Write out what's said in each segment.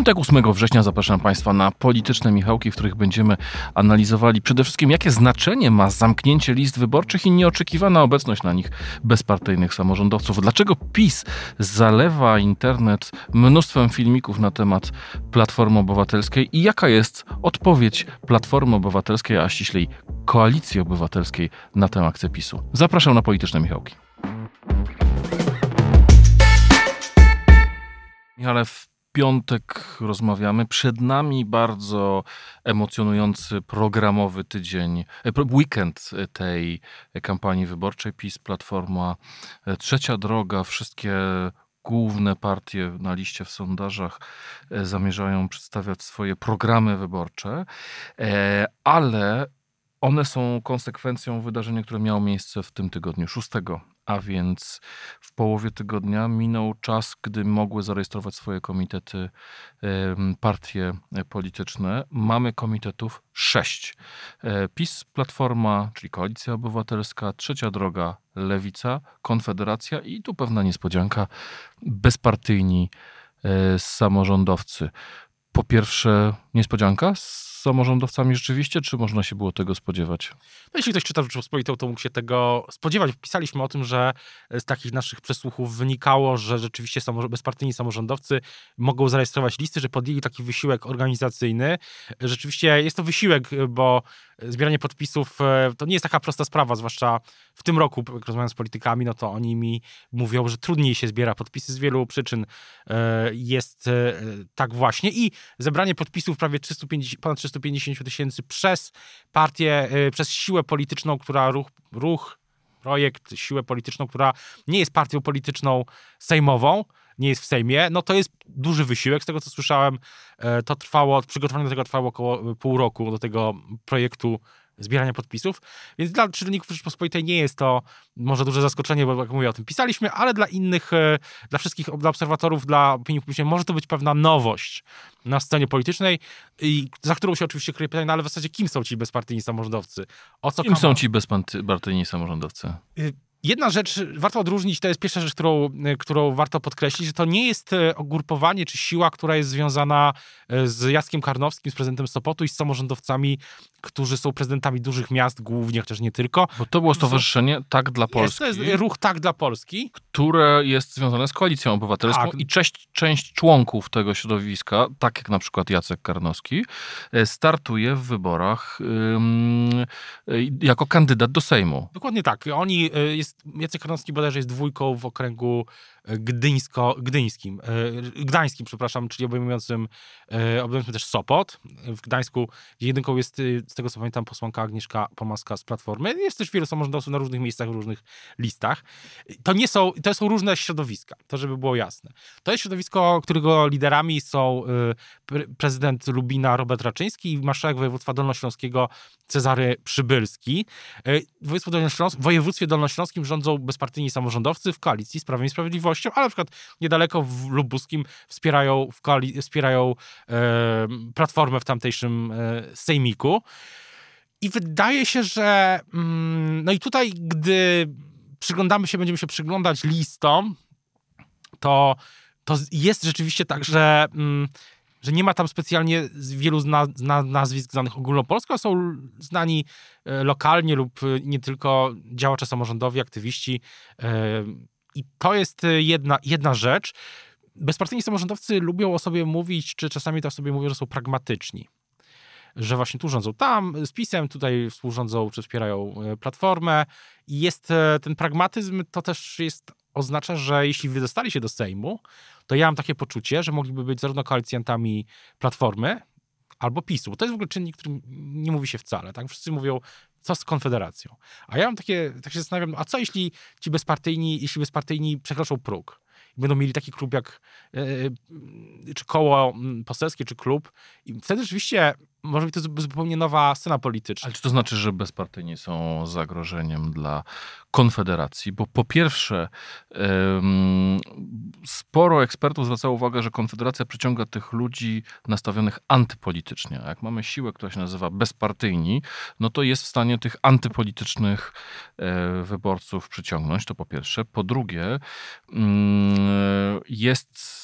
Piątek 8 września zapraszam Państwa na polityczne Michałki, w których będziemy analizowali przede wszystkim, jakie znaczenie ma zamknięcie list wyborczych i nieoczekiwana obecność na nich bezpartyjnych samorządowców. Dlaczego PiS zalewa internet mnóstwem filmików na temat Platformy Obywatelskiej i jaka jest odpowiedź Platformy Obywatelskiej, a ściślej Koalicji Obywatelskiej na tę akcję PiSu. Zapraszam na polityczne Michałki. Michale, w piątek rozmawiamy. Przed nami bardzo emocjonujący programowy tydzień, e, weekend tej kampanii wyborczej. PiS, Platforma, e, Trzecia Droga, wszystkie główne partie na liście w sondażach e, zamierzają przedstawiać swoje programy wyborcze, ale one są konsekwencją wydarzenia, które miało miejsce w tym tygodniu, 6 a więc w połowie tygodnia minął czas, gdy mogły zarejestrować swoje komitety partie polityczne. Mamy komitetów sześć. E, PiS, Platforma, czyli Koalicja Obywatelska, Trzecia Droga, Lewica, Konfederacja i tu pewna niespodzianka, bezpartyjni e, samorządowcy. Po pierwsze, niespodzianka, samorządowcami rzeczywiście, czy można się było tego spodziewać? No, jeśli ktoś czyta Rzeczpospolitą, to mógł się tego spodziewać. Pisaliśmy o tym, że z takich naszych przesłuchów wynikało, że rzeczywiście bezpartyjni samorządowcy mogą zarejestrować listy, że podjęli taki wysiłek organizacyjny. Rzeczywiście jest to wysiłek, bo zbieranie podpisów e, to nie jest taka prosta sprawa, zwłaszcza w tym roku, jak rozmawiam z politykami, no to oni mi mówią, że trudniej się zbiera podpisy z wielu przyczyn. E, jest e, tak właśnie i zebranie podpisów prawie 350, ponad 350 tysięcy przez partię, przez siłę polityczną, która ruch, ruch projekt, siłę polityczną, która nie jest partią polityczną sejmową, nie jest w Sejmie, no to jest duży wysiłek. Z tego, co słyszałem, e, to trwało, przygotowanie do tego trwało około pół roku, do tego projektu zbierania podpisów. Więc dla czytelników Rzeczpospolitej nie jest to może duże zaskoczenie, bo jak mówię, o tym pisaliśmy, ale dla innych, e, dla wszystkich, dla obserwatorów, dla opinii publicznej może to być pewna nowość na scenie politycznej, i za którą się oczywiście kryje pytanie, no ale w zasadzie kim są ci bezpartyjni samorządowcy? O co kim są ci bezpartyjni samorządowcy? Y, Jedna rzecz, warto odróżnić, to jest pierwsza rzecz, którą, e, którą warto podkreślić, że to nie jest e, ogrupowanie czy siła, która jest związana e, z Jackiem Karnowskim, z prezydentem Sopotu i z samorządowcami, którzy są prezydentami dużych miast głównie, chociaż nie tylko. Bo to było stowarzyszenie Tak dla Polski. Jest, to jest ruch Tak dla Polski. Które jest związane z Koalicją Obywatelską tak. i część, część członków tego środowiska, tak jak na przykład Jacek Karnowski, startuje w wyborach jako kandydat do Sejmu. Dokładnie tak. Oni jest jest, Jacek Karnowski bodajże jest dwójką w okręgu gdyńsko, gdyńskim, e, gdańskim, przepraszam, czyli obejmującym, e, obejmującym też Sopot. W Gdańsku jedynką jest, z tego co pamiętam, posłanka Agnieszka Pomaska z Platformy. Jest też wielu samorządowców na różnych miejscach, w różnych listach. To nie są, to są różne środowiska, to żeby było jasne. To jest środowisko, którego liderami są prezydent Lubina Robert Raczyński i marszałek województwa dolnośląskiego Cezary Przybylski. W województwie dolnośląskim rządzą bezpartyjni samorządowcy w koalicji z Prawem i Sprawiedliwością, ale na przykład niedaleko w Lubuskim wspierają, w koali- wspierają e, Platformę w tamtejszym e, sejmiku. I wydaje się, że mm, no i tutaj, gdy przyglądamy się, będziemy się przyglądać listom, to, to jest rzeczywiście tak, że mm, że nie ma tam specjalnie wielu zna, zna, nazwisk znanych ogólnopolsko, są znani e, lokalnie lub e, nie tylko działacze samorządowi, aktywiści. I to jest jedna, jedna rzecz. Bezpartyjni samorządowcy lubią o sobie mówić, czy czasami to o sobie mówią, że są pragmatyczni. Że właśnie tu rządzą tam z PiSem, tutaj współrządzą czy wspierają platformę. I jest ten pragmatyzm, to też jest, oznacza, że jeśli wydostali się do Sejmu, to ja mam takie poczucie, że mogliby być zarówno koalicjantami Platformy, albo PiSu. To jest w ogóle czynnik, który nie mówi się wcale. Tak? Wszyscy mówią, co z Konfederacją. A ja mam takie, tak się zastanawiam, a co jeśli ci bezpartyjni, jeśli bezpartyjni przekroczą próg? Będą mieli taki klub jak, yy, czy koło poselskie, czy klub. I wtedy rzeczywiście może być to zupełnie nowa scena polityczna. Ale czy to znaczy, że bezpartyjni są zagrożeniem dla Konfederacji? Bo po pierwsze, sporo ekspertów zwracało uwagę, że Konfederacja przyciąga tych ludzi nastawionych antypolitycznie. Jak mamy siłę, która się nazywa bezpartyjni, no to jest w stanie tych antypolitycznych e, wyborców przyciągnąć, to po pierwsze. Po drugie, mm, jest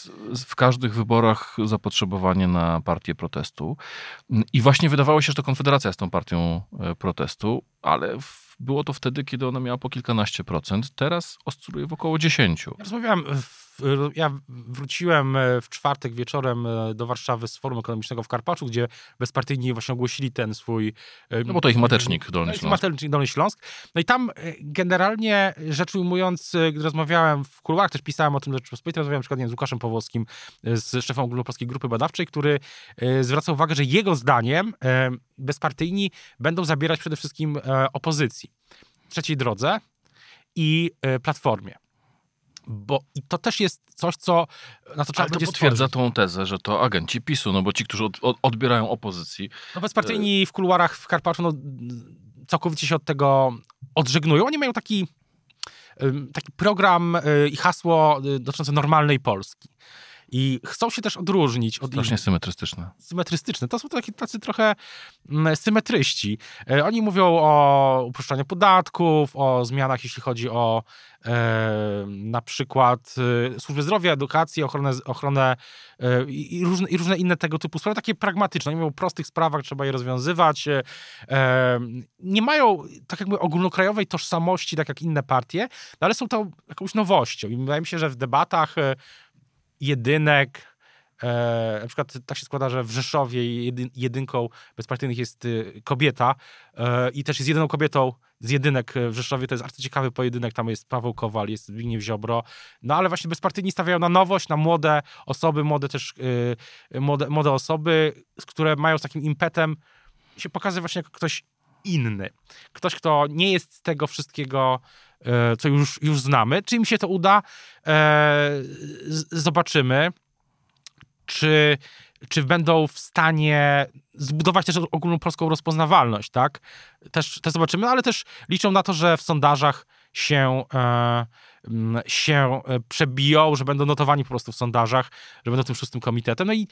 w każdych wyborach zapotrzebowanie na partię protestu. I właśnie wydawało się, że to Konfederacja jest tą partią e, protestu, ale było to wtedy, kiedy ona miała po kilkanaście procent. Teraz oscyluje w około 10. Rozmawiałem w ja wróciłem e, w czwartek wieczorem e, do Warszawy z Forum Ekonomicznego w Karpaczu, gdzie bezpartyjni właśnie ogłosili ten swój... No bo to ich matecznik Dolny Śląsk. Matecznik Dolny Śląsk. No i tam generalnie rzecz ujmując, gdy rozmawiałem w kuluarach, też pisałem o tym Rzeczypospolitej, rozmawiałem na przykład z Łukaszem Pawłowskim, z szefem Ogólnopolskiej Grupy Badawczej, który zwraca uwagę, że jego zdaniem bezpartyjni będą zabierać przede wszystkim opozycji. Trzeciej Drodze i Platformie bo i to też jest coś, co na to trzeba Ale to będzie potwierdza tą tezę, że to agenci PiSu, no bo ci, którzy od, od, odbierają opozycji. No bezpartyjni w kuluarach w Karpaczu no, całkowicie się od tego odżegnują. Oni mają taki, taki program y, i hasło y, dotyczące normalnej Polski. I chcą się też odróżnić od Strasznie symetrystyczne. Symetrystyczne. To są taki tacy trochę mm, symetryści. E, oni mówią o uproszczaniu podatków, o zmianach, jeśli chodzi o e, na przykład e, służbę zdrowia, edukację, ochronę, ochronę e, i, różne, i różne inne tego typu sprawy, takie pragmatyczne. Oni mówią o prostych sprawach, trzeba je rozwiązywać. E, e, nie mają tak jakby ogólnokrajowej tożsamości, tak jak inne partie, no ale są to jakąś nowością. I wydaje mi się, że w debatach jedynek. E, na przykład tak się składa, że w Rzeszowie jedynką bezpartyjnych jest y, kobieta e, i też jest jedyną kobietą z jedynek w Rzeszowie. To jest bardzo ciekawy pojedynek. Tam jest Paweł Kowal, jest Zbigniew Ziobro. No ale właśnie bezpartyjni stawiają na nowość, na młode osoby, młode też y, młode, młode osoby, które mają z takim impetem się pokazać właśnie jako ktoś inny. Ktoś, kto nie jest z tego wszystkiego E, co już, już znamy. Czy im się to uda? E, zobaczymy. Czy, czy będą w stanie zbudować też ogólnopolską rozpoznawalność, tak? Też, też zobaczymy, ale też liczą na to, że w sondażach się, e, się przebiją, że będą notowani po prostu w sondażach, że będą tym szóstym komitetem. No i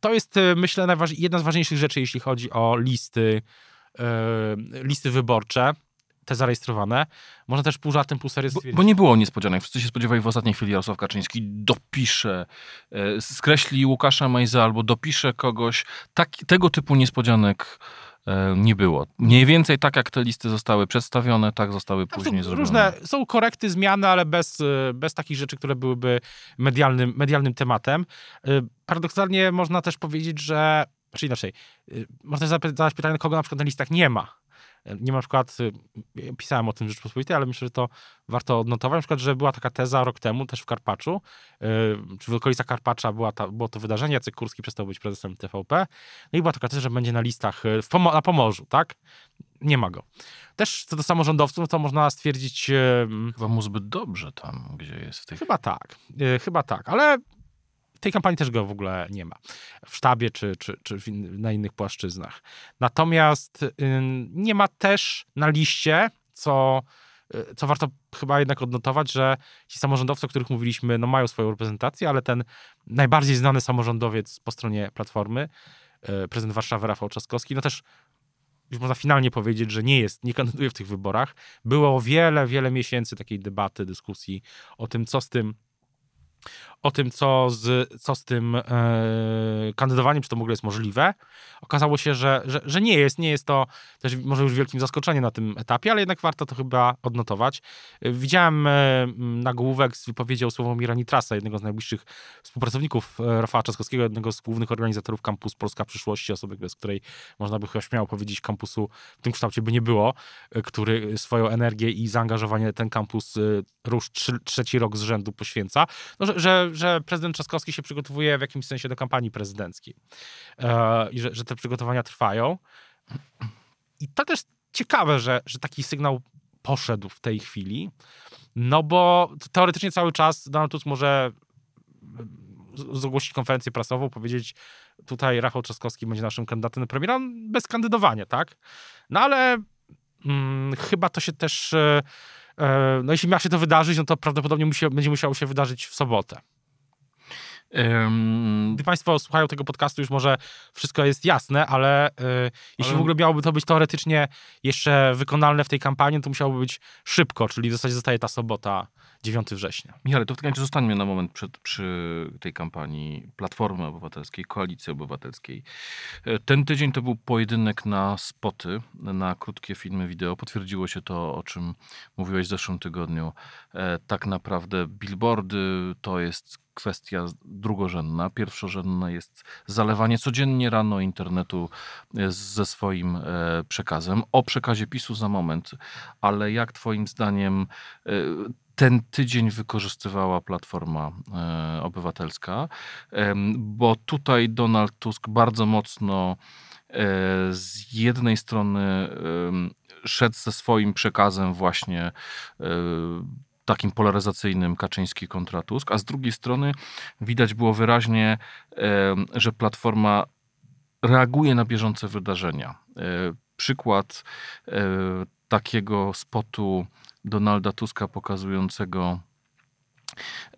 to jest, myślę, jedna z ważniejszych rzeczy, jeśli chodzi o listy, listy wyborcze te zarejestrowane. Można też pół żartem, pół serio bo, bo nie było niespodzianek. Wszyscy się spodziewali w ostatniej chwili Jarosław Kaczyński dopisze, e, skreśli Łukasza Majza albo dopisze kogoś. Tak, tego typu niespodzianek e, nie było. Mniej więcej tak jak te listy zostały przedstawione, tak zostały tak, później zrobione. Różne są korekty, zmiany, ale bez, e, bez takich rzeczy, które byłyby medialnym, medialnym tematem. Paradoksalnie można też powiedzieć, że, znaczy inaczej, można zadać pytanie, kogo na przykład na listach nie ma nie ma na przykład, y, pisałem o tym w Rzeczpospolitej, ale myślę, że to warto odnotować, na przykład, że była taka teza rok temu też w Karpaczu, y, czy w okolicach Karpacza była ta, było to wydarzenie, Jacek Kurski przestał być prezesem TVP, no i była taka teza, że będzie na listach y, Pomo na Pomorzu, tak? Nie ma go. Też co do samorządowców, to można stwierdzić... Chyba mu zbyt dobrze tam, gdzie jest w tej... Chyba tak, chyba tak, ale tej kampanii też go w ogóle nie ma. W sztabie czy, czy, czy na innych płaszczyznach. Natomiast nie ma też na liście, co, y, co warto chyba jednak odnotować, że ci samorządowcy, o których mówiliśmy, no mają swoją reprezentację, ale ten najbardziej znany samorządowiec po stronie Platformy, y, prezydent Warszawy Rafał Trzaskowski, no też już można finalnie powiedzieć, że nie jest, nie kandyduje w tych wyborach. Było wiele, wiele miesięcy takiej debaty, dyskusji o tym, co z tym o tym, co z, co z tym e, kandydowaniem, czy to w ogóle jest możliwe. Okazało się, że, że, że, nie jest. Nie jest to też może już wielkim zaskoczeniem na tym etapie, ale jednak warto to chyba odnotować. Widziałem e, nagłówek z wypowiedzią Sławomira Nitrasa, jednego z najbliższych współpracowników e, Rafała Czaskowskiego, jednego z głównych organizatorów Kampus Polska Przyszłości, osoby, bez której można by chyba śmiało powiedzieć kampusu w tym kształcie by nie było, e, który swoją energię i zaangażowanie ten kampus e, już trzeci rok z rzędu poświęca. No, że, że że prezydent Trzaskowski się przygotowuje w jakimś sensie do kampanii prezydenckiej e, i że, że te przygotowania trwają. I to też ciekawe, że, że taki sygnał poszedł w tej chwili, no bo teoretycznie cały czas Donald Tusk może ogłosić konferencję prasową, powiedzieć tutaj Rafał Trzaskowski będzie naszym kandydatem na premiera, bez kandydowania, tak? No ale mm, chyba to się też, e, e, no jeśli ma się to wydarzyć, no to prawdopodobnie musi, będzie musiało się wydarzyć w sobotę. Gdy Państwo słuchają tego podcastu, już może wszystko jest jasne, ale e, jeśli Ale- w ogóle miałoby to być teoretycznie jeszcze wykonalne w tej kampanii, to musiałoby być szybko, czyli w zasadzie zostaje ta sobota, 9 września. Michale, to w takim razie zostańmy na moment przed, przy tej kampanii Platformy Obywatelskiej, Koalicji Obywatelskiej. E, Ten tydzień to był pojedynek na spoty, na krótkie filmy wideo. Potwierdziło się to, o czym mówiłeś w zeszłym tygodniu. E, Tak naprawdę billboardy to jest kwestia drugorzędna. Pierwszorzędna jest zalewanie codziennie rano internetu e, ze swoim e, przekazem. O przekazie PiSu za moment, ale jak twoim zdaniem e, ten tydzień wykorzystywała Platforma Obywatelska, bo tutaj Donald Tusk bardzo mocno z jednej strony szedł ze swoim przekazem właśnie takim polaryzacyjnym Kaczyński kontra Tusk, a z drugiej strony widać było wyraźnie, że Platforma reaguje na bieżące wydarzenia. E, Przykład e, takiego spotu Donalda Tuska pokazującego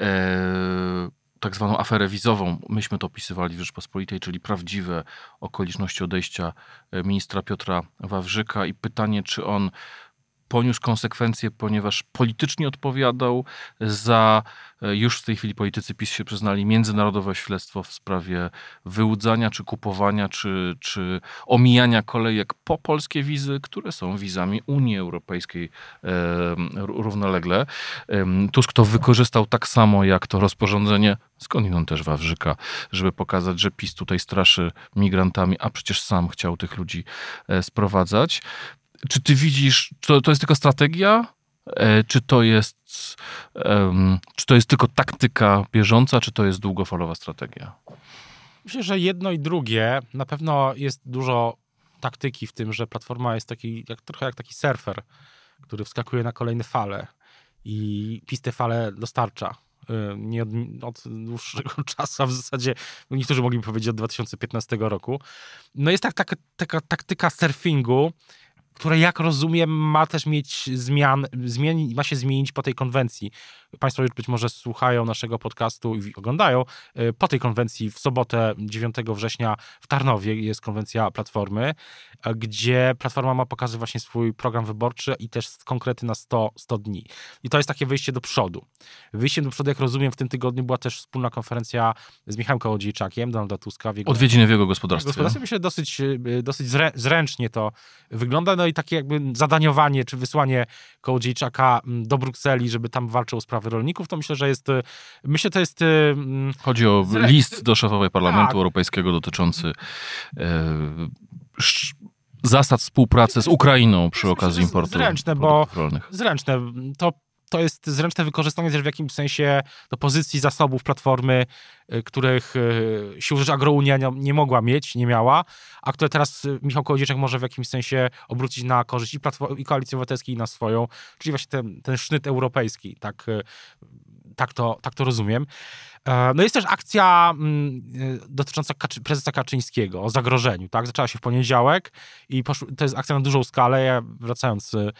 e, tak zwaną aferę wizową. Myśmy to opisywali w Rzeczpospolitej, czyli prawdziwe okoliczności odejścia ministra Piotra Wawrzyka i pytanie, czy on poniósł konsekwencje, ponieważ politycznie odpowiadał za, e, już w tej chwili politycy PiS się przyznali, międzynarodowe śledztwo w sprawie wyłudzania, czy kupowania, czy, czy omijania kolejek po polskie wizy, które są wizami Unii Europejskiej e, równolegle. Em, Tusk to wykorzystał tak samo jak to rozporządzenie, skądinąd też Wawrzyka, żeby pokazać, że PiS tutaj straszy migrantami, a przecież sam chciał tych ludzi e, sprowadzać. Czy ty widzisz, to, to jest tylko strategia? E, Czy to jest, em, czy to jest tylko taktyka bieżąca, czy to jest długofalowa strategia? Myślę, że jedno i drugie. Na pewno jest dużo taktyki w tym, że platforma jest taki, jak, trochę jak taki surfer, który wskakuje na kolejne fale i PiS te fale dostarcza. Nie od, od dłuższego czasu, a w zasadzie niektórzy mogliby powiedzieć od 2015 roku. No jest tak, taka, taka taktyka surfingu, która jak rozumiem ma też mieć zmian, zmieni, ma się zmienić po tej konwencji. Państwo już być może słuchają naszego podcastu i oglądają. Y, Po tej konwencji w sobotę 9 września w Tarnowie jest konwencja Platformy, y, gdzie Platforma ma pokazać właśnie swój program wyborczy i też konkrety na 100, 100 dni. I to jest takie wyjście do przodu. Wyjściem do przodu, jak rozumiem, w tym tygodniu była też wspólna konferencja z Michałem Kołodziejczakiem, Donalda Tuska. W jego Odwiedziny w jego gospodarstwie. gospodarstwie myślę dosyć, y, dosyć zrę, zręcznie to wygląda, no i takie jakby zadaniowanie, czy wysłanie Kołodziejczaka do Brukseli, żeby tam walczył o sprawy rolników, to myślę, że jest, y, myślę, to jest y, mm, Chodzi o list do szefowej Parlamentu Tak. Europejskiego dotyczący e, sz- zasad współpracy z Ukrainą przy okazji importu zręczne, bo- rolnych. zręczne. To, to jest zręczne wykorzystanie też w jakimś sensie do pozycji zasobów Platformy, y, których y, sił rzeczy Agrounia nie, mogła mieć, nie miała, a które teraz y, Michał Kołodziejczak może w jakimś sensie obrócić na korzyść i, Platform- i Koalicji Obywatelskiej i na swoją, czyli właśnie ten, ten sznyt europejski, tak, tak, to, tak to rozumiem. E, No jest też akcja mm, y, dotycząca Kaczy, prezesa Kaczyńskiego o zagrożeniu, tak? Zaczęła się w poniedziałek i poszło, to jest akcja na dużą skalę. Ja wracając y,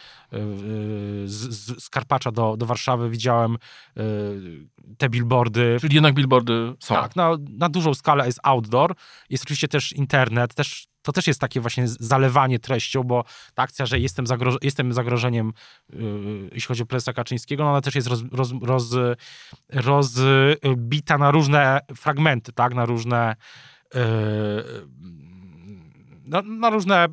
z, z, z Karpacza do, do Warszawy widziałem te billboardy. Czyli jednak billboardy są. Tak, na, na dużą skalę jest outdoor. Jest oczywiście też internet, też to też jest takie właśnie zalewanie treścią, bo ta akcja, że jestem, zagroż- jestem zagrożeniem, yy, jeśli chodzi o prezesa Kaczyńskiego, no ona też jest roz, roz, roz, rozbita na różne fragmenty, tak, na różne yy, na, na różne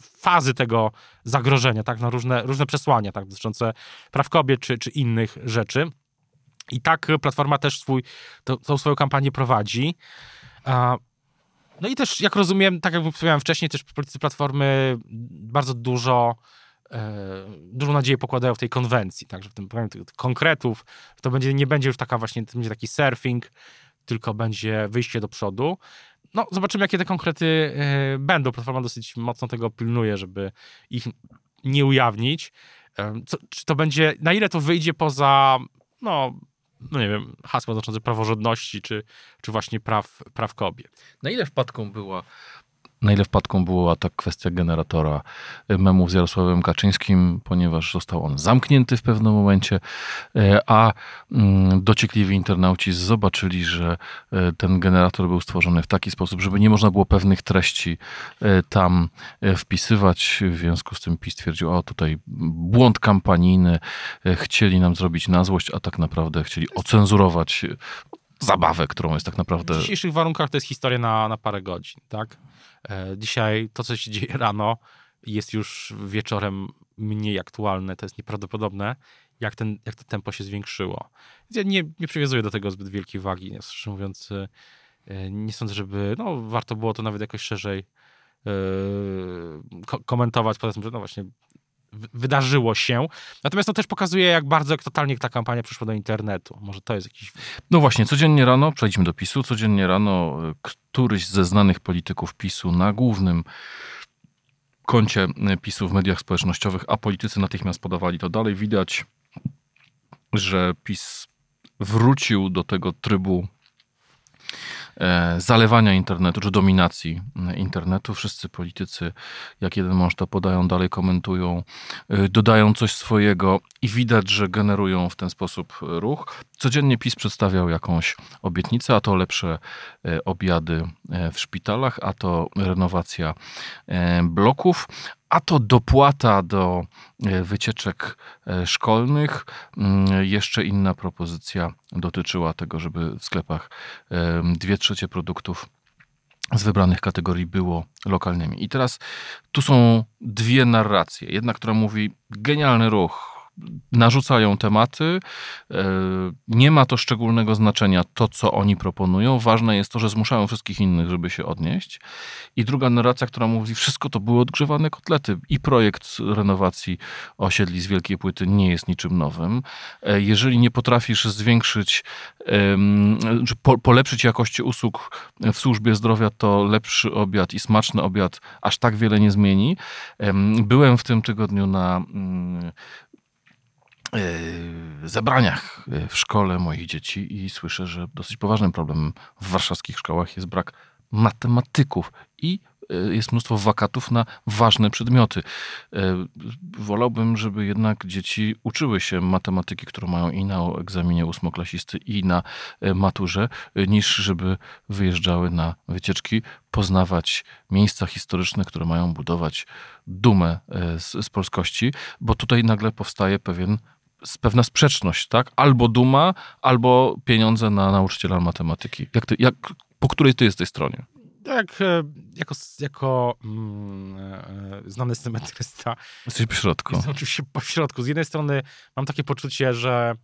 fazy tego zagrożenia, tak, na różne, różne przesłania, tak, dotyczące praw kobiet czy, czy innych rzeczy. I tak Platforma też swój, to, tą swoją kampanię prowadzi. No i też, jak rozumiem, tak jak wspomniałem wcześniej, też politycy Platformy bardzo dużo, e, dużo nadziei pokładają w tej konwencji, także w tym programie konkretów, to będzie, nie będzie już taka właśnie, to będzie taki surfing, tylko będzie wyjście do przodu. No, zobaczymy, jakie te konkrety e, będą. Platforma dosyć mocno tego pilnuje, żeby ich nie ujawnić. E, Co, czy to będzie, na ile to wyjdzie poza, no, no nie wiem, hasła dotyczące praworządności, czy, czy właśnie praw, praw kobiet. Na ile wpadką była na ile wpadką była ta kwestia generatora memów z Jarosławem Kaczyńskim, ponieważ został on zamknięty w pewnym momencie, e, a mm, dociekliwi internauci zobaczyli, że e, ten generator był stworzony w taki sposób, żeby nie można było pewnych treści e, tam wpisywać. W związku z tym PiS stwierdził, o tutaj błąd kampanijny, chcieli nam zrobić na złość, a tak naprawdę chcieli ocenzurować zabawę, którą jest tak naprawdę... W dzisiejszych warunkach to jest historia na, na parę godzin, tak? E, dzisiaj to, co się dzieje rano, jest już wieczorem mniej aktualne. To jest nieprawdopodobne, jak, ten, jak to tempo się zwiększyło. ja nie, nie przywiązuję do tego zbyt wielkiej wagi. Ja, szczerze mówiąc, e, nie sądzę, żeby no, warto było to nawet jakoś szerzej yy, komentować. Powiedzmy, że no właśnie wydarzyło się. Natomiast to też pokazuje, jak bardzo, jak totalnie ta kampania przyszła do internetu. Może to jest jakiś... No właśnie, codziennie rano, przejdźmy do PiSu, codziennie rano e, któryś ze znanych polityków PiSu na głównym koncie e, PiSu w mediach społecznościowych, a politycy natychmiast podawali to dalej. Widać, że PiS wrócił do tego trybu zalewania internetu, czy dominacji e, internetu. Wszyscy politycy, jak jeden mąż to podają, dalej komentują, e, dodają coś swojego i widać, że generują w ten sposób ruch. Codziennie PiS przedstawiał jakąś obietnicę, a to lepsze obiady w szpitalach, a to renowacja bloków, a to dopłata do e, wycieczek e, szkolnych. Mm, jeszcze inna propozycja dotyczyła tego, żeby w sklepach dwie trzecie produktów z wybranych kategorii było lokalnymi. I teraz tu są dwie narracje. Jedna, która mówi genialny ruch, narzucają tematy. E, nie ma to szczególnego znaczenia, to co oni proponują. Ważne jest to, że zmuszają wszystkich innych, żeby się odnieść. I druga narracja, która mówi, wszystko to były odgrzewane kotlety. I projekt renowacji osiedli z Wielkiej Płyty nie jest niczym nowym. E, jeżeli nie potrafisz zwiększyć, polepszyć jakości usług w służbie zdrowia, to lepszy obiad i smaczny obiad aż tak wiele nie zmieni. Byłem w tym tygodniu na E, zebraniach e, w szkole moich dzieci i słyszę, że dosyć poważnym problemem w warszawskich szkołach jest brak matematyków i e, jest mnóstwo wakatów na ważne przedmioty. Wolałbym, żeby jednak dzieci uczyły się matematyki, którą mają i na egzaminie ósmoklasisty, i na maturze, niż żeby wyjeżdżały na wycieczki, poznawać miejsca historyczne, które mają budować dumę z, z polskości, bo tutaj nagle powstaje pewien pewna sprzeczność, tak? Albo duma, albo pieniądze na nauczyciela matematyki. Jak ty, jak, po której ty jesteś stronie? Tak, e, jako, jako mm, e, znany symetrysta. Jesteś po środku. Jestem oczywiście po środku. Z jednej strony mam takie poczucie, że,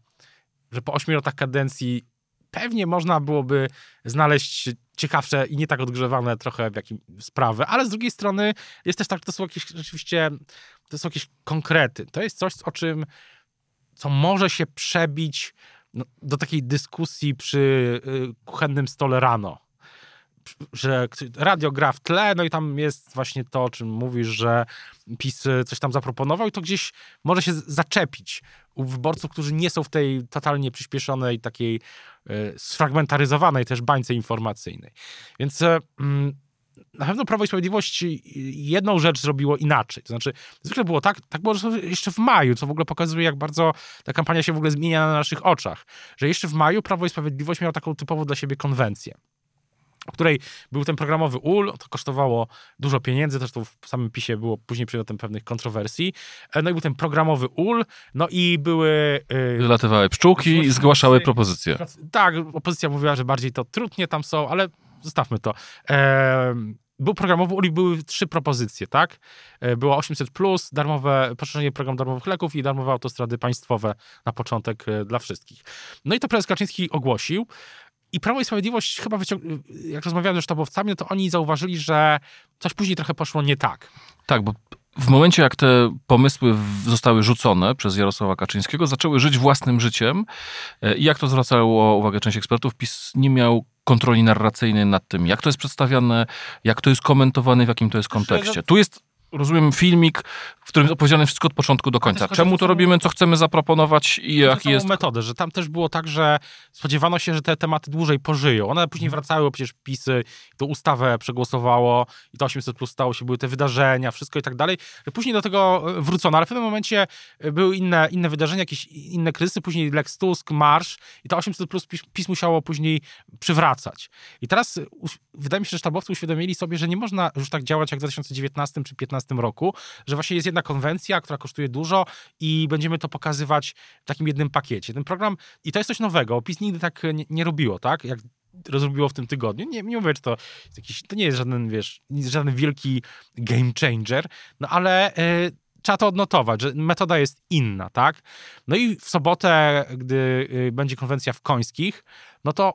że po ośmiu latach kadencji pewnie można byłoby znaleźć ciekawsze i nie tak odgrzewane trochę w jakim sprawy, ale z drugiej strony jest też tak, to są jakieś rzeczywiście, to są jakieś konkrety. To jest coś, o czym co może się przebić no, do takiej dyskusji przy y, kuchennym stole rano. Że radio gra w tle, no i tam jest właśnie to, o czym mówisz, że PiS coś tam zaproponował i to gdzieś może się zaczepić u wyborców, którzy nie są w tej totalnie przyspieszonej, takiej y, sfragmentaryzowanej też bańce informacyjnej. Więc y, na pewno Prawo i Sprawiedliwość jedną rzecz zrobiło inaczej. To znaczy, zwykle było tak, tak było jeszcze w maju, co w ogóle pokazuje, jak bardzo ta kampania się w ogóle zmienia na naszych oczach. Że jeszcze w maju Prawo i Sprawiedliwość miało taką typową dla siebie konwencję w której był ten programowy UL, to kosztowało dużo pieniędzy, zresztą w samym PiSie było później przedmiotem pewnych kontrowersji. E, no i był ten programowy UL, no i były... Yy, Wylatywały pszczółki i zgłaszały propozycje. Tak, opozycja mówiła, że bardziej to trudnie tam są, ale zostawmy to. E, był programowy ULI, były trzy propozycje, tak? E, było 800, plus, darmowe, poszerzenie programu darmowych leków i darmowe autostrady państwowe na początek e, dla wszystkich. No i to prezes Kaczyński ogłosił. I Prawo i Sprawiedliwość chyba wyciągnął, jak rozmawiałem ze sztabowcami, no to oni zauważyli, że coś później trochę poszło nie tak. Tak, bo w momencie, jak te pomysły zostały rzucone przez Jarosława Kaczyńskiego, zaczęły żyć własnym życiem i jak to zwracało uwagę część ekspertów, PiS nie miał kontroli narracyjnej nad tym, jak to jest przedstawiane, jak to jest komentowane, w jakim to jest kontekście. Tu jest rozumiem, filmik, w którym opowiedziane wszystko od początku do końca. Czemu to robimy, co chcemy zaproponować i jaki jest... metodę, że tam też było tak, że spodziewano się, że te tematy dłużej pożyją. One później mhm. wracały, bo przecież PiSy, to ustawę przegłosowało i to 800 plus stało się, były te wydarzenia, wszystko i tak dalej. Później do tego e, wrócono, ale w pewnym momencie e, były inne, inne wydarzenia, jakieś inne kryzysy, później Lex Tusk, Marsz i to 800 plus PiS, PiS musiało później przywracać. I teraz wydaje mi się, że sztabowcy uświadomili sobie, że nie można już tak działać jak w 2019 czy 2015 roku, że właśnie jest jedna konwencja, która kosztuje dużo i będziemy to pokazywać w takim jednym pakiecie. Ten program, i to jest coś nowego, PiS nigdy tak nie, nie robiło, tak? Jak rozrobiło w tym tygodniu. Nie, nie mówię, czy to jakiś, to nie jest żaden, wiesz, żaden wielki game changer, no ale yy, trzeba to odnotować, że metoda jest inna, tak? No i w sobotę, gdy yy, będzie konwencja w Końskich, no to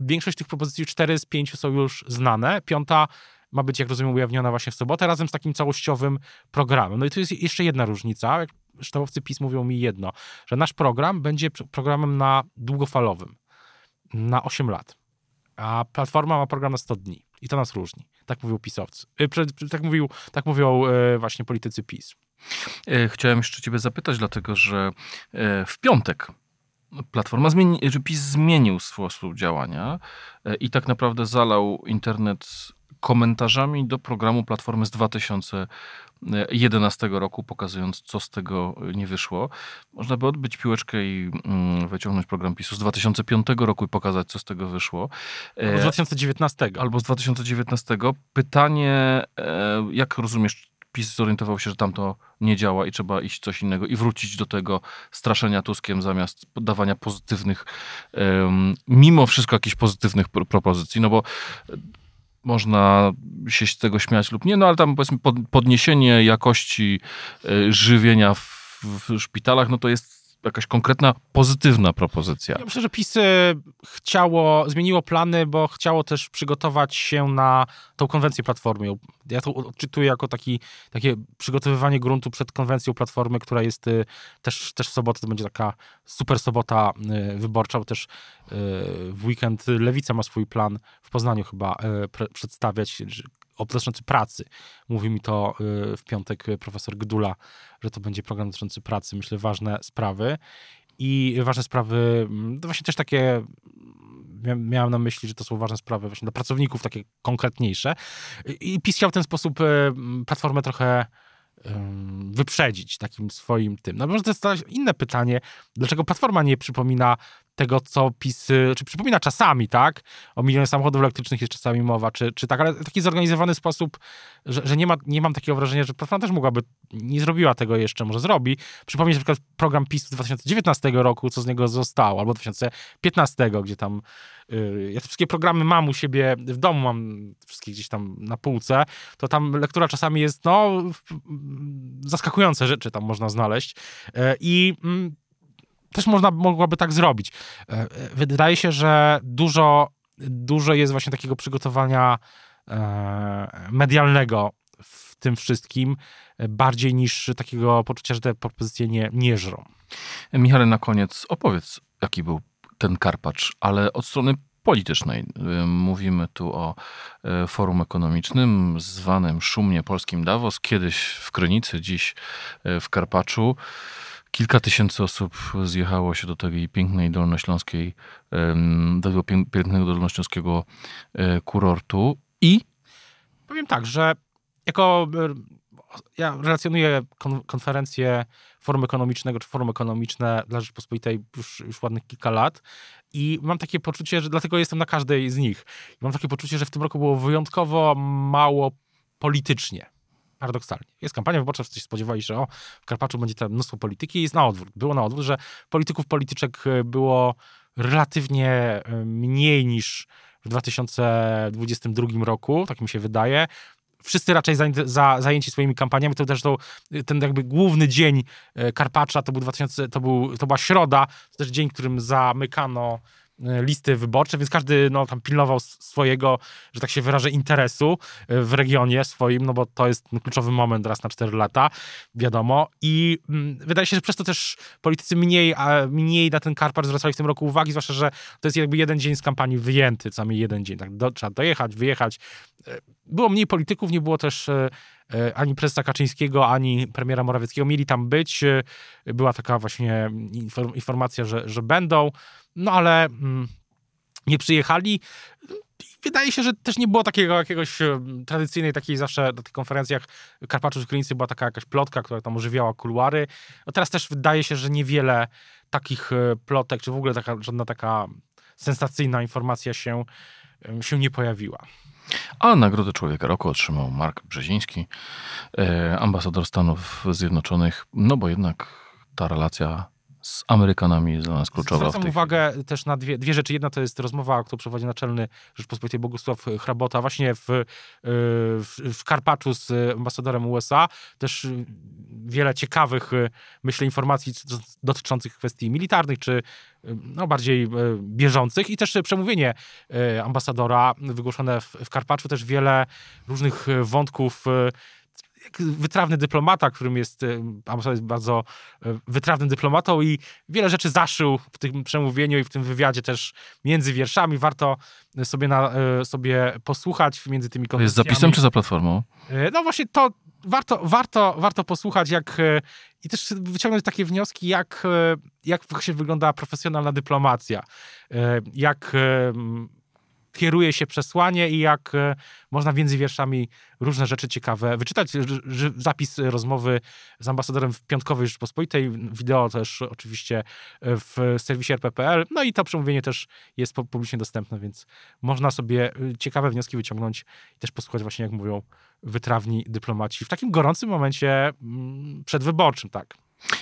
większość tych propozycji, cztery z pięciu są już znane, piąta ma być, jak rozumiem, ujawniona właśnie w sobotę, razem z takim całościowym programem. No i tu jest jeszcze jedna różnica. Sztabowcy PiS mówią mi jedno, że nasz program będzie programem na długofalowym, na 8 lat, a Platforma ma program na 100 dni. I to nas różni. Tak mówił pisowcy. Y, tak, mówił, tak mówią y, właśnie politycy PiS. E, chciałem jeszcze ciebie zapytać, dlatego że w piątek Platforma zmieni, PiS zmienił sposób działania i tak naprawdę zalał internet komentarzami do programu Platformy z 2011 roku, pokazując, co z tego nie wyszło. Można by odbyć piłeczkę i mm, wyciągnąć program PiSu z 2005 roku i pokazać, co z tego wyszło. Albo z 2019. E, albo z 2019. Pytanie, e, jak rozumiesz, PiS zorientował się, że tam to nie działa i trzeba iść coś innego i wrócić do tego straszenia Tuskiem zamiast dawania pozytywnych, mimo wszystko jakichś pozytywnych propozycji, no bo można się z tego śmiać lub nie, no ale tam powiedzmy podniesienie jakości e, żywienia w, w szpitalach, no to jest jakaś konkretna, pozytywna propozycja. Ja myślę, że PiS chciało, zmieniło plany, bo chciało też przygotować się na tą konwencję Platformy. Ja to odczytuję jako taki, takie przygotowywanie gruntu przed konwencją Platformy, która jest y, też, też w sobotę, to będzie taka super sobota y, wyborcza, bo też y, w weekend Lewica ma swój plan w Poznaniu chyba przedstawiać, dotyczący pracy. Mówi mi to y, w piątek profesor Gdula, że to będzie program dotyczący pracy. Myślę, ważne sprawy. I ważne sprawy, mm, to właśnie też takie miałem na myśli, że to są ważne sprawy właśnie dla pracowników, takie konkretniejsze. I PiS chciał w ten sposób y, platformę trochę wyprzedzić takim swoim tym. No może to jest inne pytanie, dlaczego Platforma nie przypomina tego, co PiS, czy przypomina czasami, tak? O milionie samochodów elektrycznych jest czasami mowa, czy, czy tak, ale w taki zorganizowany sposób, że, że nie, ma, nie mam takiego wrażenia, że Platforma też mogłaby, nie zrobiła tego jeszcze, może zrobi. Przypomnieć na przykład program PiS z 2019 roku, co z niego zostało, albo 2015, gdzie tam yy, ja te wszystkie programy mam u siebie w domu, mam wszystkie gdzieś tam na półce, to tam lektura czasami jest, no, zaskakujące rzeczy tam można znaleźć. Yy, I yy, też można, mogłaby tak zrobić. E, e, wydaje się, że dużo, dużo jest właśnie takiego przygotowania e, medialnego w tym wszystkim, bardziej niż takiego poczucia, że te propozycje nie, nie żrą. Michale, na koniec opowiedz, jaki był ten Karpacz, ale od strony politycznej. Mówimy tu o forum ekonomicznym zwanym szumnie polskim Davos, kiedyś w Krynicy, dziś w Karpaczu. Kilka tysięcy osób zjechało się do tej pięknej dolnośląskiej, do tego pięknego dolnośląskiego e, kurortu. I... Powiem tak, że jako e, ja relacjonuję konferencję Forum Ekonomicznego, czy Forum Ekonomiczne dla Rzeczpospolitej już, już ładnych kilka lat i mam takie poczucie, że dlatego jestem na każdej z nich. Mam takie poczucie, że w tym roku było wyjątkowo mało politycznie paradoksalnie. Jest kampania wyborcza, wszyscy się spodziewali, że o, w Karpaczu będzie tam mnóstwo polityki jest na odwrót. Było na odwrót, że polityków, polityczek e, było relatywnie e, mniej niż w 2022 roku, tak mi się wydaje. Wszyscy raczej za, za, zajęci swoimi kampaniami, to też to, ten jakby główny dzień e, Karpacza, to był 2000, to, był, to była środa, to też dzień, którym zamykano listy wyborcze, więc każdy no, tam pilnował swojego, że tak się wyrażę, interesu e, w regionie swoim, no bo to jest kluczowy moment raz na cztery lata, wiadomo. I mm, wydaje się, że przez to też politycy mniej, a mniej na ten Karpacz zwracali w tym roku uwagi, zwłaszcza, że to jest jakby jeden dzień z kampanii wyjęty, co jeden dzień. Tak, do, trzeba dojechać, wyjechać. Było mniej polityków, nie było też E, ani prezesa Kaczyńskiego, ani premiera Morawieckiego mieli tam być. E, była taka właśnie informacja, że, że będą, no ale mm, nie przyjechali. Wydaje się, że też nie było takiego jakiegoś e, tradycyjnej, takiej zawsze na tych konferencjach Karpaczów Krynicy była taka jakaś plotka, która tam ożywiała kuluary. No teraz też wydaje się, że niewiele takich plotek, czy w ogóle taka, żadna taka sensacyjna informacja się, się nie pojawiła. A Nagrodę Człowieka Roku otrzymał Mark Brzeziński, e, ambasador Stanów Zjednoczonych, no bo jednak ta relacja z Amerykanami jest dla nas kluczowa. Zwracam uwagę też na dwie, dwie rzeczy. Jedna to jest rozmowa, którą prowadzi naczelny Rzeczpospolitej Bogusław Hrabota właśnie w, e, w, w Karpaczu z ambasadorem USA. Też wiele ciekawych, e, myślę, informacji dotyczących kwestii militarnych, czy no, bardziej bieżących i też przemówienie ambasadora wygłoszone w, w Karpaczu, też wiele różnych wątków wytrawny dyplomata, którym jest, e, ambasador jest bardzo e, wytrawnym dyplomatą i wiele rzeczy zaszył w tym przemówieniu i w tym wywiadzie też między wierszami. Warto sobie, na, e, sobie posłuchać między tymi konwersacjami. Jest zapisem czy za platformą? No właśnie to warto, warto, warto posłuchać, jak i też wyciągnąć takie wnioski, jak, jak właśnie wygląda profesjonalna dyplomacja. Jak kieruje się przesłanie i jak e, można między wierszami różne rzeczy ciekawe wyczytać. Zapis rozmowy z ambasadorem w Piątkowej Rzeczpospolitej, wideo też oczywiście e, w serwisie rp.pl, no i to przemówienie też jest publicznie dostępne, więc można sobie e, ciekawe wnioski wyciągnąć i też posłuchać właśnie, jak mówią wytrawni dyplomaci w takim gorącym momencie mm, przedwyborczym, tak.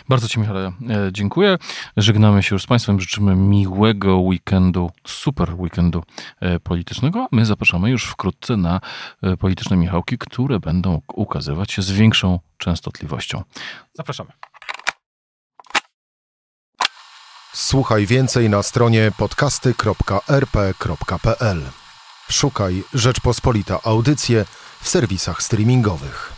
Bardzo Ci, Michale, dziękuję. Żegnamy się już z Państwem. Życzymy miłego weekendu, super weekendu e, politycznego. My zapraszamy już wkrótce na e, polityczne Michałki, które będą ukazywać się z większą częstotliwością. Zapraszamy. Słuchaj więcej na stronie podcasty.rp.pl. Szukaj Rzeczpospolita Audycje w serwisach streamingowych.